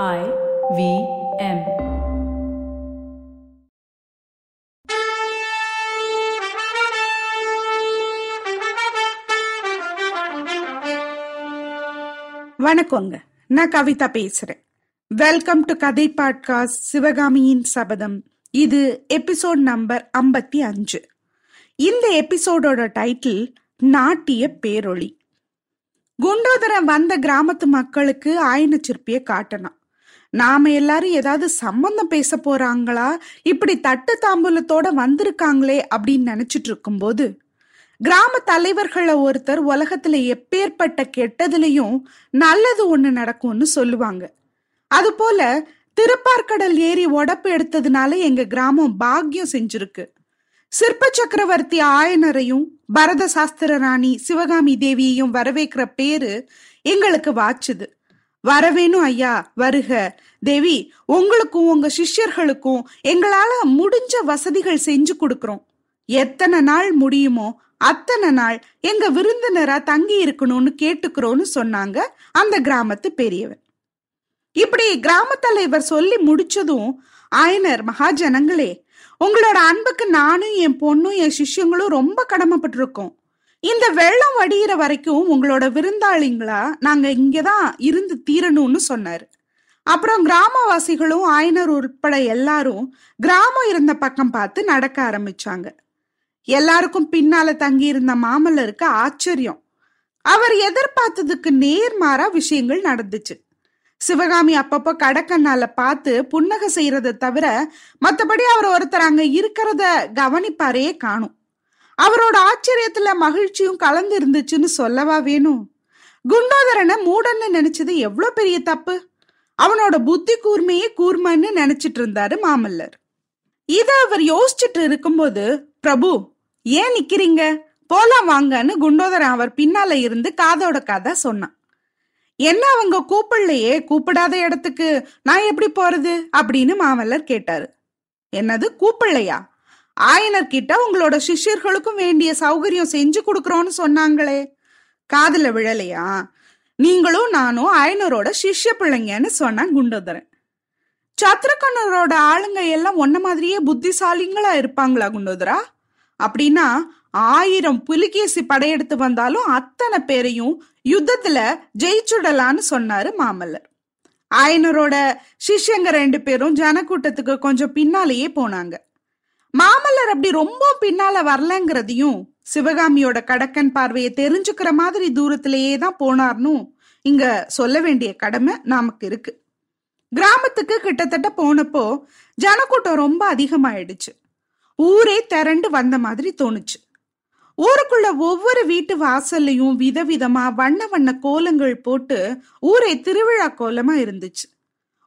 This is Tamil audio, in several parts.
I V M. வணக்கங்க. நான் கவிதா பேசுறேன். வெல்கம் டு கதை பாட்காஸ்ட் சிவகாமியின் சபதம். இது எபிசோட் நம்பர் ஐம்பத்தி அஞ்சு. இந்த எபிசோடோட டைட்டில் நாட்டிய பேரொளி. குண்டோதரன் வந்த கிராமத்து மக்களுக்கு ஆயன சிற்பிய காட்டணும். நாம எல்லாரும் ஏதாவது சம்பந்தம் பேச போறாங்களா? இப்படி தட்டு தாம்பூலத்தோட வந்திருக்காங்களே அப்படின்னு நினைச்சிட்டு இருக்கும்போது கிராம தலைவர்கள ஒருத்தர் உலகத்துல எப்பேற்பட்ட கெட்டதுலயும் நல்லது ஒண்ணு நடக்கும்னு சொல்லுவாங்க. அது போல திருப்பார்கடல் ஏரி உடப்பு எடுத்ததுனால எங்க கிராமம் பாக்கியம் செஞ்சிருக்கு. சிற்ப சக்கரவர்த்தி ஆயனரையும் பரத சாஸ்திர ராணி சிவகாமி தேவியையும் வரவேற்கிற பேரு எங்களுக்கு வாச்சுது. வரவேணும் ஐயா வருக. தேவி உங்களுக்கும் உங்க சிஷ்யர்களுக்கும் எங்களால முடிஞ்ச வசதிகள் செஞ்சு கொடுக்கறோம். எத்தனை நாள் முடியுமோ அத்தனை நாள் எங்க விருந்தினரா தங்கி இருக்கணும்னு கேட்டுக்கிறோன்னு சொன்னாங்க அந்த கிராமத்து பெரியவர். இப்படி கிராம தலைவர் சொல்லி முடிச்சதும் ஆயனர் மகாஜனங்களே உங்களோட அன்புக்கு நானும் என் பொண்ணும் என் சிஷ்யங்களும் ரொம்ப கடமைப்பட்டிருக்கோம். இந்த வெள்ளம் வடிகிற வரைக்கும் உங்களோட விருந்தாளிங்களா நாங்க இங்கதான் இருந்து தீரணும்னு சொன்னாரு. அப்புறம் கிராமவாசிகளும் ஆயனர் உட்பட எல்லாரும் கிராமம் இருந்த பக்கம் பார்த்து நடக்க ஆரம்பிச்சாங்க. எல்லாருக்கும் பின்னால தங்கி இருந்த மாமல்லருக்கு ஆச்சரியம். அவர் எதிர்பார்த்ததுக்கு நேர்மாறா விஷயங்கள் நடந்துச்சு. சிவகாமி அப்பப்போ கடக்கண்ணால பார்த்து புன்னகை செய்யறதை தவிர மற்றபடி அவர் ஒருத்தர் அங்க இருக்கிறத கவனிப்பாரே காணும். அவரோட ஆச்சரியத்துல மகிழ்ச்சியும் கலந்து இருந்துச்சுன்னு சொல்லவா வேணும் குண்டோதரனை மூடன்னு நினைச்சது எவ்வளோ பெரிய தப்பு? அவனோட புத்தி கூர்மையே கூர்மைன்னு நினைச்சிட்டு இருந்தாரு மாமல்லர். இத அவர் யோசிச்சுட்டு இருக்கும்போது பிரபு ஏன் நிக்கிறீங்க? போலாம் வாங்கன்னு குண்டோதரன் அவர் பின்னால இருந்து காதோட காதா சொன்னான். என்ன அவங்க கூப்பிடலையே? கூப்பிடாத இடத்துக்கு நான் எப்படி போறது? அப்படின்னு மாமல்லர் கேட்டாரு. என்னது? கூப்பிடலையா? ஆயனர் கிட்ட உங்களோட சிஷ்யர்களுக்கும் வேண்டிய சௌகரியம் செஞ்சு கொடுக்கறோம்னு சொன்னாங்களே. காதல விழலையா? நீங்களும் நானும் ஆயனரோட சிஷ்ய பிள்ளைங்கன்னு சொன்னா குண்டோதரன். சத்ரகண்ணரோட ஆளுங்க எல்லாம் ஒன்ன மாதிரியே புத்திசாலிங்களா இருப்பாங்களா குண்டோதரா? அப்படின்னா ஆயிரம் புலிகேசி படையெடுத்து வந்தாலும் அத்தனை பேரையும் யுத்தத்துல ஜெயிச்சுடலான்னு சொன்னாரு மாமல்லர். ஆயனரோட சிஷ்யங்க ரெண்டு பேரும் ஜனக்கூட்டத்துக்கு கொஞ்சம் பின்னாலேயே போனாங்க. மாமல்லர் அப்படி ரொம்ப பின்னால வரலங்கிறதையும் சிவகாமியோட கடக்கன் பார்வையை தெரிஞ்சுக்கிற மாதிரி தூரத்திலேயே தான் போனார்னு இங்க சொல்ல வேண்டிய கடமை நமக்கு இருக்கு. கிராமத்துக்கு கிட்டத்தட்ட போனப்போ ஜனக்கூட்டம் ரொம்ப அதிகமாயிடுச்சு. ஊரே திரண்டு வந்த மாதிரி தோணுச்சு. ஊருக்குள்ள ஒவ்வொரு வீட்டு வாசல்லையும் விதவிதமா வண்ண வண்ண கோலங்கள் போட்டு ஊரே திருவிழா கோலமா இருந்துச்சு.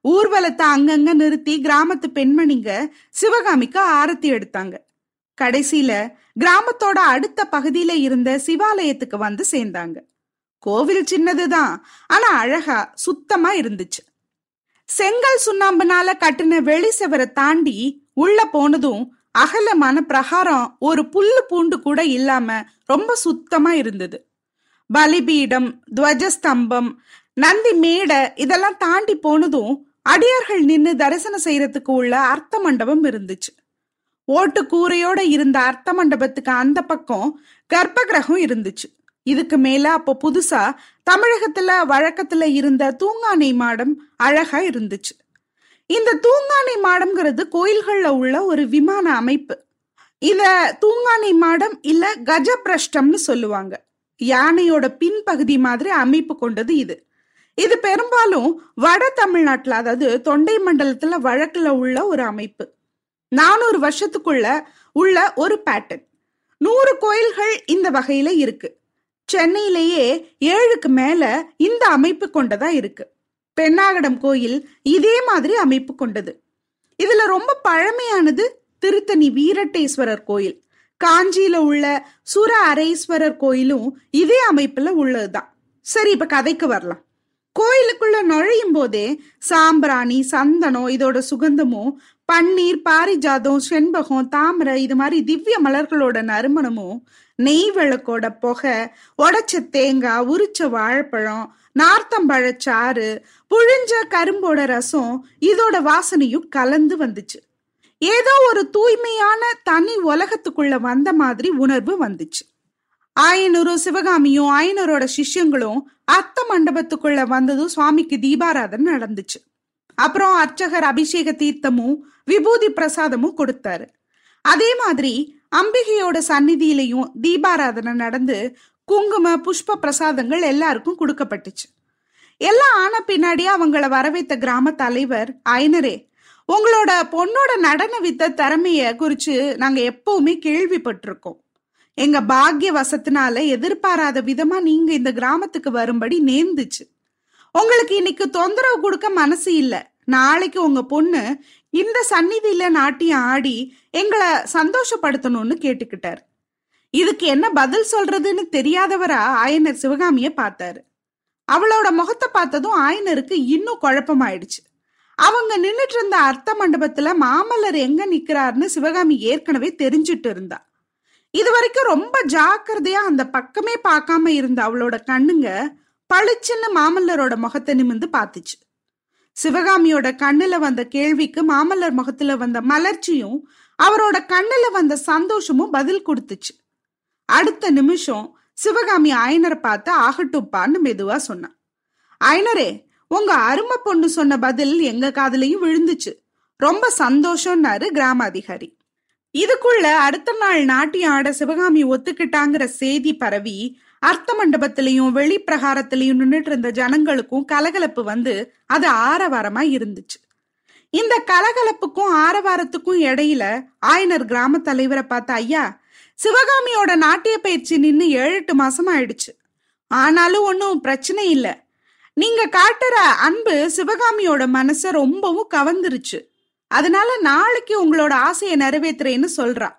ஊர்வலத்தை அங்கங்க நிறுத்தி கிராமத்து பெண்மணிங்க சிவகாமிக்கு ஆரத்தி எடுத்தாங்க. கடைசியில கிராமத்தோட அடுத்த பகுதியில இருந்த சிவாலயத்துக்கு வந்து சேர்ந்தாங்க. கோவில் சின்னதுதான் ஆனா அழகா சுத்தமா இருந்துச்சு. செங்கல் சுண்ணாம்புனால கட்டின வெளி செவரை தாண்டி உள்ள போனதும் அகலமான பிரகாரம் ஒரு புல்லு பூண்டு கூட இல்லாம ரொம்ப சுத்தமா இருந்தது. பலிபீடம் துவஜஸ்தம்பம் நந்தி மேடை இதெல்லாம் தாண்டி போனதும் அடியார்கள் நின்னு தரிசனம் செய்யறதுக்கு உள்ள அர்த்த மண்டபம் இருந்துச்சு. ஓட்டு கூரையோட இருந்த அர்த்த மண்டபத்துக்கு அந்த பக்கம் கர்ப்ப கிரகம் இருந்துச்சு. இதுக்கு மேல அப்போ புதுசா தமிழகத்துல வழக்கத்துல இருந்த தூங்கானை மாடம் அழகா இருந்துச்சு. இந்த தூங்கானை மாடம்ங்கிறது கோயில்கள்ல உள்ள ஒரு விமான அமைப்பு. இத தூங்கானை மாடம் இல்ல கஜபிரஷ்டம்னு சொல்லுவாங்க. யானையோட பின்பகுதி மாதிரி அமைப்பு கொண்டது இது. இது பெரும்பாலும் வட தமிழ்நாட்டுல அதாவது தொண்டை மண்டலத்துல வழக்குல உள்ள ஒரு அமைப்பு. நானூறு வருஷத்துக்குள்ள உள்ள ஒரு பேட்டர்ன் நூறு கோயில்கள் இந்த வகையில இருக்கு. சென்னையிலேயே ஏழுக்கு மேல இந்த அமைப்பு கொண்டதா இருக்கு. பெண்ணாகடம் கோயில் இதே மாதிரி அமைப்பு கொண்டது. இதுல ரொம்ப பழமையானது திருத்தணி வீரட்டேஸ்வரர் கோயில். காஞ்சியில உள்ள சுர அரைஸ்வரர் கோயிலும் இதே அமைப்புல உள்ளதுதான். சரி இப்ப கதைக்கு வரலாம். கோயிலுக்குள்ள நுழையும் போதே சாம்பிராணி சந்தனம் இதோட சுகந்தமும் பன்னீர் பாரிஜாதம் செண்பகம் தாமரை இது மாதிரி திவ்ய மலர்களோட நறுமணமும் நெய் விளக்கோட புகை உடைச்ச தேங்காய் உரிச்ச வாழைப்பழம் நார்த்தம்பழச்சாறு புழிஞ்ச கரும்போட ரசம் இதோட வாசனையும் கலந்து வந்துச்சு. ஏதோ ஒரு தூய்மையான தனி உலகத்துக்குள்ள வந்த மாதிரி உணர்வு வந்துச்சு. ஆயனூரும் சிவகாமியும் ஆயனூரோட சிஷ்யங்களும் அத்த மண்டபத்துக்குள்ள வந்ததும் சுவாமிக்கு தீபாராதனை நடந்துச்சு. அப்புறம் அர்ச்சகர் அபிஷேக தீர்த்தமும் விபூதி பிரசாதமும் கொடுத்தாரு. அதே மாதிரி அம்பிகையோட சந்நிதியிலையும் தீபாராதனை நடந்து குங்கும புஷ்ப பிரசாதங்கள் எல்லாருக்கும் கொடுக்கப்பட்டுச்சு. எல்லாம் ஆன பின்னாடி அவங்கள வரவேத்த கிராம தலைவர் ஐனரே உங்களோட பொண்ணோட நடன வித்த திறமைய குறிச்சு நாங்க எப்பவுமே கேள்விப்பட்டிருக்கோம். எங்க பாக்கிய வசத்தினால எதிர்பாராத விதமா நீங்க இந்த கிராமத்துக்கு வரும்படி நேர்ந்துச்சு. உங்களுக்கு இன்னைக்கு தொந்தரவு கொடுக்க மனசு இல்ல. நாளைக்கு உங்க பொண்ணு இந்த சந்நிதியில நாட்டியம் ஆடி எங்களை சந்தோஷப்படுத்தணும்னு கேட்டுக்கிட்டார். இதுக்கு என்ன பதில் சொல்றதுன்னு தெரியாதவரா ஆயனர் சிவகாமிய பார்த்தாரு. அவளோட முகத்தை பார்த்ததும் ஆயனருக்கு இன்னும் குழப்பமாயிடுச்சு. அவங்க நின்றுட்டு இருந்த அர்த்த மண்டபத்துல மாமல்லர் எங்க நிக்கிறாருன்னு சிவகாமி ஏற்கனவே தெரிஞ்சிட்டு இருந்தா. இது வரைக்கும் ரொம்ப ஜாக்கிரதையா அந்த பக்கமே பார்க்காம இருந்த அவளோட கண்ணுங்க பளிச்சுன்னு மாமல்லரோட முகத்தை நிமிந்து பார்த்துச்சு. சிவகாமியோட கண்ணுல வந்த கேள்விக்கு மாமல்லர் முகத்துல வந்த மலர்ச்சியும் அவரோட கண்ணுல வந்த சந்தோஷமும் பதில் கொடுத்துச்சு. அடுத்த நிமிஷம் சிவகாமி ஆயனரை பார்த்து ஆகட்டுப்பான்னு மெதுவா சொன்னான் ஆயனரே உங்க அருமை பொண்ணு சொன்ன பதில் எங்க காதலையும் விழுந்துச்சு. ரொம்ப சந்தோஷம்னாரு கிராம அதிகாரி இதுக்குள்ள அடுத்த நாள் நாட்டியம் ஆட சிவகாமி ஒத்துக்கிட்டாங்கிற செய்தி பரவி அர்த்த மண்டபத்திலையும் வெளிப்பிரகாரத்திலையும் நின்றுட்டு இருந்த ஜனங்களுக்கும் கலகலப்பு வந்து அது ஆரவாரமா இருந்துச்சு. இந்த கலகலப்புக்கும் ஆரவாரத்துக்கும் இடையில ஆயனர் கிராம தலைவரை பார்த்த ஐயா சிவகாமியோட நாட்டிய பயிற்சி நின்று ஏழு எட்டு மாசம் ஆயிடுச்சு. ஆனாலும் ஒன்றும் பிரச்சனை இல்லை. நீங்க காட்டுற அன்பு சிவகாமியோட மனசை ரொம்பவும் கவர்ந்துருச்சு. அதனால நாளைக்கு உங்களோட ஆசையை நிறைவேற்றுறேன்னு சொல்றா.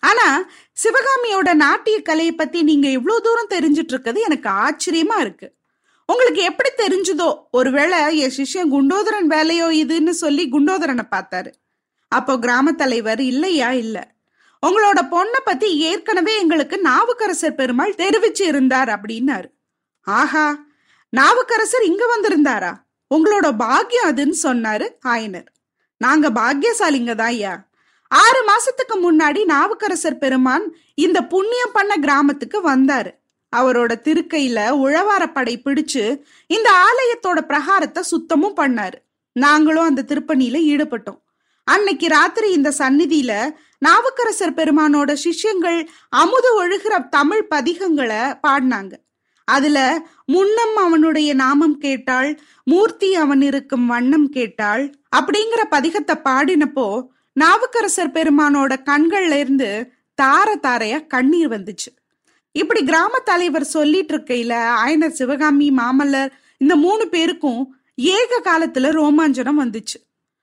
ஆனா சிவகாமியோட நாட்டிய கலையை பத்தி நீங்க இவ்வளவு தூரம் தெரிஞ்சிட்டு இருக்கிறது எனக்கு ஆச்சரியமா இருக்கு. உங்களுக்கு எப்படி தெரிஞ்சதோ ஒருவேளை என் சிஷ்யன் குண்டோதரன் வேலையோ இதுன்னு சொல்லி குண்டோதரனை பார்த்தாரு. அப்போ கிராம தலைவர் இல்லையா இல்ல. உங்களோட பொண்ணை பத்தி ஏற்கனவே எங்களுக்கு நாவுக்கரசர் பெருமாள் தெரிவிச்சு இருந்தார் அப்படின்னாரு. ஆஹா நாவுக்கரசர் இங்க வந்திருந்தாரா? உங்களோட பாக்கியம் அதுன்னு சொன்னாரு ஆயனர். நாங்க பாக்கியசாலிங்க தான் ஐயா? ஆறு மாசத்துக்கு முன்னாடி நாவுக்கரசர் பெருமான் இந்த புண்ணியம் பண்ண கிராமத்துக்கு வந்தாரு. அவரோட திருக்கையில உழவாரப்படை பிடிச்சு இந்த ஆலயத்தோட பிரகாரத்தை சுத்தமும் பண்ணாரு. நாங்களும் அந்த திருப்பணியில ஈடுபட்டோம். அன்னைக்கு ராத்திரி இந்த சந்நிதியில நாவுக்கரசர் பெருமானோட சிஷ்யங்கள் அமுது ஒழுகிற தமிழ் பதிகங்களை பாடினாங்க. அதுல முன்னம் அவனுடைய நாமம் கேட்டாள் மூர்த்தி அவன் இருக்கும் வண்ணம் கேட்டாள் அப்படிங்கிற பதிகத்தை பாடினப்போ நாவுக்கரசர் பெருமானோட கண்கள்ல இருந்து தார தாரையா கண்ணீர் வந்துச்சு. இப்படி கிராம தலைவர் சொல்லிட்டு இருக்கையில ஆயனர் சிவகாமி மாமல்லர் இந்த மூணு பேருக்கும் ஏக காலத்துல ரோமாஞ்சனம் வந்துச்சு.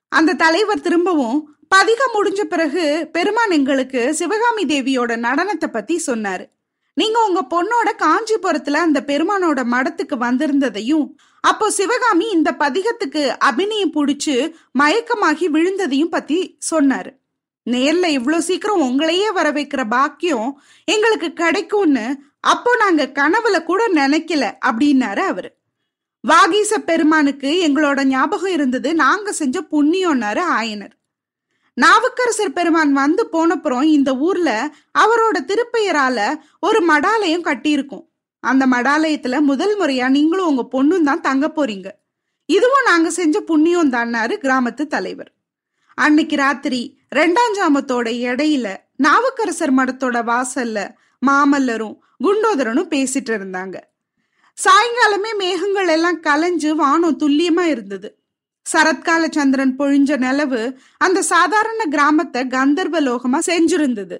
அந்த தலைவர் திரும்பவும் பதிகம் முடிஞ்ச பிறகு பெருமான் எங்களுக்கு சிவகாமி தேவியோட நடனத்தை பத்தி சொன்னாரு. நீங்க உங்க பொண்ணோட காஞ்சிபுரத்துல அந்த பெருமானோட மடத்துக்கு வந்திருந்ததையும் அப்போ சிவகாமி இந்த பதிகத்துக்கு அபிநயம் புடிச்சு மயக்கமாகி விழுந்ததையும் பத்தி சொன்னாரு. நேர்ல இவ்வளோ சீக்கிரம் உங்களையே வர வைக்கிற பாக்கியம் எங்களுக்கு கிடைக்கும்னு அப்போ நாங்க கனவுல கூட நினைக்கல அப்படின்னாரு அவரு. வாகீச பெருமானுக்கு எங்களோட ஞாபகம் இருந்தது நாங்க செஞ்ச புண்ணியம்னாரு ஆயனர். நாவுக்கரசர் பெருமான் வந்து போனப்புறம் இந்த ஊர்ல அவரோட திருப்பெயரால ஒரு மடாலயம் கட்டியிருக்கும். அந்த மடாலயத்துல முதல் முறையா நீங்களும் உங்க பொண்ணும் தான் தங்க போறீங்க. இதுவும் நாங்க செஞ்ச புண்ணியம் தான்னாரு கிராமத்து தலைவர். அன்னைக்கு ராத்திரி ரெண்டாம் ஜாமத்தோட இடையில நாவுக்கரசர் மடத்தோட வாசல்ல மாமல்லரும் குண்டோதரனும் பேசிட்டு இருந்தாங்க. சாயங்காலமே மேகங்கள் எல்லாம் கலைஞ்சு வானம் துல்லியமா இருந்தது. சரத்கால சந்திரன் பொழிஞ்ச நிலவு அந்த சாதாரண கிராமத்தை கந்தர்வ லோகமா செஞ்சிருந்தது.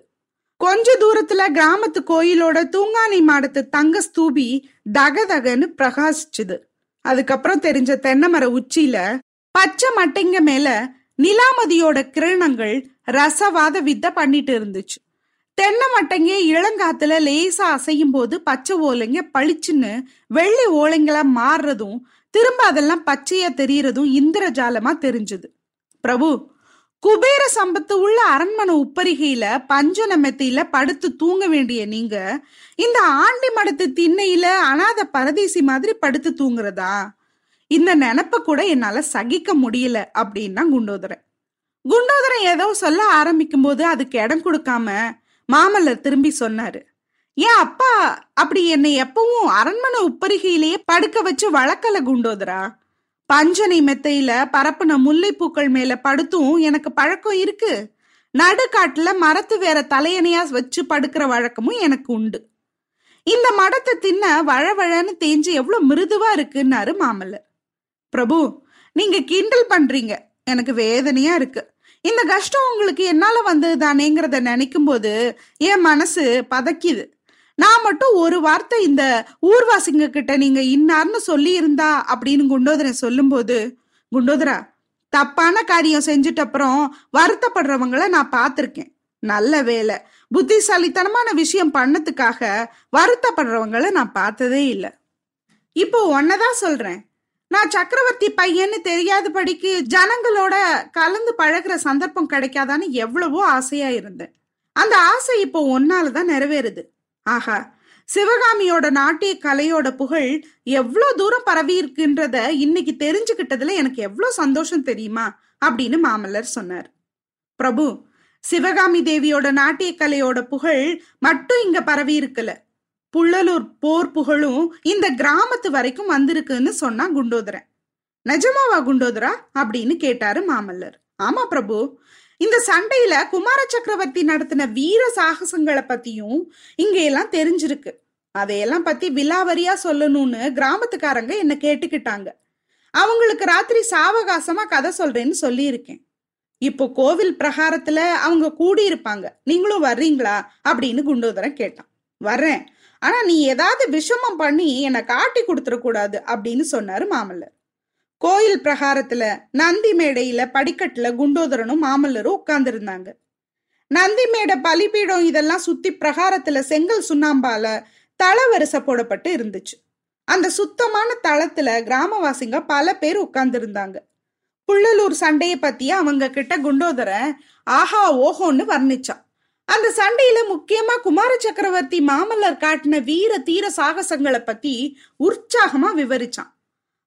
கொஞ்ச தூரத்துல கிராமத்து கோயிலோட தூங்கானி மாடத்து தங்க ஸ்தூபி தகதகன்னு பிரகாசிச்சுது. அதுக்கப்புறம் தெரிஞ்ச தென்னைமர உச்சியில பச்சை மட்டைங்க மேல நிலாமதியோட கிரணங்கள் ரசவாத வித்த பண்ணிட்டு இருந்துச்சு. தென்னை மட்டைங்க இளங்காத்துல லேசா அசையும் போது பச்சை ஓலைங்க பளிச்சுன்னு வெள்ளி ஓலைங்களா மாறுறதும் திரும்ப அதெல்லாம் பச்சையா தெரியறதும் இந்திரஜாலமா தெரிஞ்சது. பிரபு குபேர சம்பத்து உள்ள அரண்மனை உப்பரிகையில பஞ்சன மெத்தையில படுத்து தூங்க வேண்டிய நீங்க இந்த ஆண்டி மடத்து திண்ணையில அனாத பரதேசி மாதிரி படுத்து தூங்குறதா? இந்த நினப்ப கூட என்னால சகிக்க முடியல அப்படின்னா குண்டோதரன். குண்டோதரன் ஏதோ சொல்ல ஆரம்பிக்கும் போது அதுக்கு இடம் கொடுக்காம மாமல்லர் திரும்பி சொன்னாரு. ஏன் அப்பா அப்படி என்னை எப்பவும் அரண்மனை உப்பரிகையிலேயே படுக்க வச்சு வளர்க்கல குண்டோதரா? பஞ்சனை மெத்தையில பரப்புன முல்லைப்பூக்கள் மேல படுத்தும் எனக்கு பழக்கம் இருக்கு. நடுக்காட்டுல மரத்து வேற தலையணையா வச்சு படுக்கிற வழக்கமும் எனக்கு உண்டு. இந்த மடத்தை தின்ன வழவழன்னு தேஞ்சு எவ்வளவு மிருதுவா இருக்குன்னாரு மாமல்லர். பிரபு நீங்க கிண்டல் பண்றீங்க. எனக்கு வேதனையா இருக்கு. இந்த கஷ்டம் உங்களுக்கு என்னால வந்தது தானேங்கிறத நினைக்கும் போது என் மனசு பதக்கிது. நான் மட்டும் ஒரு வார்த்தை இந்த ஊர்வாசிங்க கிட்ட நீங்க இன்னார்னு சொல்லி இருந்தா அப்படின்னு குண்டோதரன் சொல்லும்போது குண்டோதரா தப்பான காரியம் செஞ்சுட்ட அப்புறம் வருத்தப்படுறவங்கள நான் பார்த்துருக்கேன். நல்ல வேலை. புத்திசாலித்தனமான விஷயம் பண்ணதுக்காக வருத்தப்படுறவங்கள நான் பார்த்ததே இல்லை. இப்போ ஒன்னதான் சொல்றேன். நான் சக்கரவர்த்தி பையன்னு தெரியாதபடிக்கு ஜனங்களோட கலந்து பழகுற சந்தர்ப்பம் கிடைக்காதான்னு எவ்வளவோ ஆசையா இருந்தேன். அந்த ஆசை இப்போ ஒன்னாலதான் நிறைவேறுது. ஆஹா சிவகாமியோட நாட்டிய கலையோட புகழ் எவ்வளோ தூரம் பரவி இருக்குன்றத இன்னைக்கு தெரிஞ்சுக்கிட்டதுல எனக்கு எவ்வளோ சந்தோஷம் தெரியுமா? அப்படின்னு மாமல்லர் சொன்னார். பிரபு சிவகாமி தேவியோட நாட்டிய கலையோட புகழ் மட்டும் இங்க பரவி இருக்கல. புள்ளலூர் போர் புகழும் இந்த கிராமத்து வரைக்கும் வந்திருக்குன்னு சொன்னா குண்டோதரன். நிஜமாவா குண்டோதரா? அப்படின்னு கேட்டாரு மாமல்லர். ஆமா பிரபு இந்த சண்டையில குமார சக்கரவர்த்தி நடத்தின வீர சாகசங்களை பத்தியும் இங்க எல்லாம் தெரிஞ்சிருக்கு. அதையெல்லாம் பத்தி விலாவரியா சொல்லணும்னு கிராமத்துக்காரங்க என்ன கேட்டுக்கிட்டாங்க. அவங்களுக்கு ராத்திரி சாவகாசமா கதை சொல்றேன்னு சொல்லியிருக்கேன். இப்போ கோவில் பிரகாரத்துல அவங்க கூடி இருப்பாங்க நீங்களும் வர்றீங்களா? அப்படின்னு குண்டோதரன் கேட்டான். வர்றேன். ஆனா நீ ஏதாவது விஷமம் பண்ணி என்னை காட்டி கொடுத்துடக்கூடாது அப்படின்னு சொன்னாரு மாமல்லர். கோயில் பிரகாரத்துல நந்தி மேடையில படிக்கட்டுல குண்டோதரனும் மாமல்லரும் உட்கார்ந்துருந்தாங்க. நந்தி மேடை பலிபீடம் இதெல்லாம் சுத்தி பிரகாரத்துல செங்கல் சுண்ணாம்பால தளவரிசை போடப்பட்டு இருந்துச்சு. அந்த சுத்தமான தளத்துல கிராமவாசிங்க பல பேர் உட்கார்ந்துருந்தாங்க. புள்ளலூர் சண்டையை பத்தி அவங்க கிட்ட குண்டோதரன் ஆஹா ஓஹோன்னு வர்ணிச்சான். அந்த சண்டையில முக்கியமா குமார சக்கரவர்த்தி மாமல்லர் காட்டின வீர தீர சாகசங்களை பத்தி உற்சாகமா விவரிச்சான்.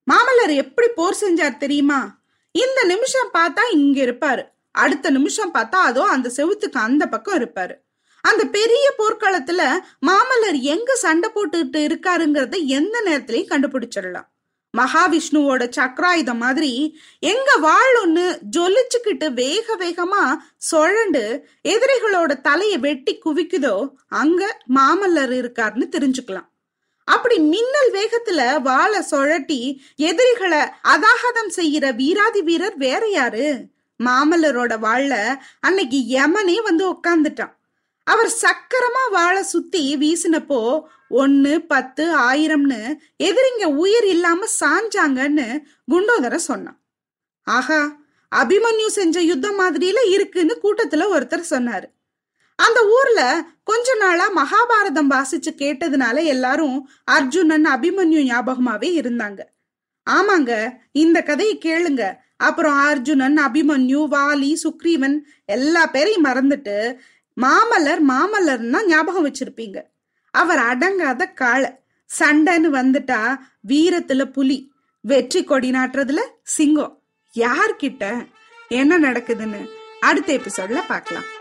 மாமல்லர் எப்படி போர் செஞ்சார் தெரியுமா? இந்த நிமிஷம் பார்த்தா இங்க இருப்பாரு. அடுத்த நிமிஷம் பார்த்தா அதோ அந்த செவுத்துக்கு அந்த பக்கம் இருப்பாரு. அந்த பெரிய போர்க்களத்துல மாமல்லர் எங்க சண்டை போட்டுக்கிட்டு இருக்காருங்கிறத எந்த நேரத்திலையும் கண்டுபிடிச்சிடலாம். மகாவிஷ்ணுவோட சக்கராயுதம் மாதிரி எங்க வாழ் ஒண்ணு ஜொலிச்சுக்கிட்டு வேக வேகமா சுழண்டு எதிரிகளோட தலையை வெட்டி குவிக்குதோ அங்க மாமல்லர் இருக்காருன்னு தெரிஞ்சுக்கலாம். அப்படி மின்னல் வேகத்துல வாழை சுழட்டி எதிரிகளை அதாகதம் செய்யற வீராதி வீரர் வேற யாரு? மாமல்லரோட வாழ அன்னைக்கு யமனே வந்து உட்காந்துட்டான் அவர் சக்கரமா வாழை சுத்தி வீசினப்போ ஒன்னு பத்து ஆயிரம்னு எதிரிங்க உயிர் இல்லாம சாஞ்சாங்கன்னு குண்டோதர சொன்னான். ஆஹா அபிமன்யு செஞ்ச யுத்தம் மாதிரியில இருக்குன்னு கூட்டத்துல ஒருத்தர் சொன்னாரு. அந்த ஊர்ல கொஞ்ச நாளா மகாபாரதம் வாசிச்சு கேட்டதுனால எல்லாரும் அர்ஜுனன் அபிமன்யு ஞாபகமாவே இருந்தாங்க. ஆமாங்க இந்த கதையை கேளுங்க. அப்புறம் அர்ஜுனன் அபிமன்யு வாலி சுக்ரீவன் எல்லா பேரையும் மறந்துட்டு மாமல்லர் மாமல்லர்னா ஞாபகம் வச்சிருப்பீங்க. அவர் அடங்காத காளை சண்டைன்னு வந்துட்டா வீரத்துல புலி வெற்றி கொடி நாட்டுறதுல சிங்கம். யார்கிட்ட? என்ன நடக்குதுன்னு அடுத்த எபிசோட்ல பார்க்கலாம்.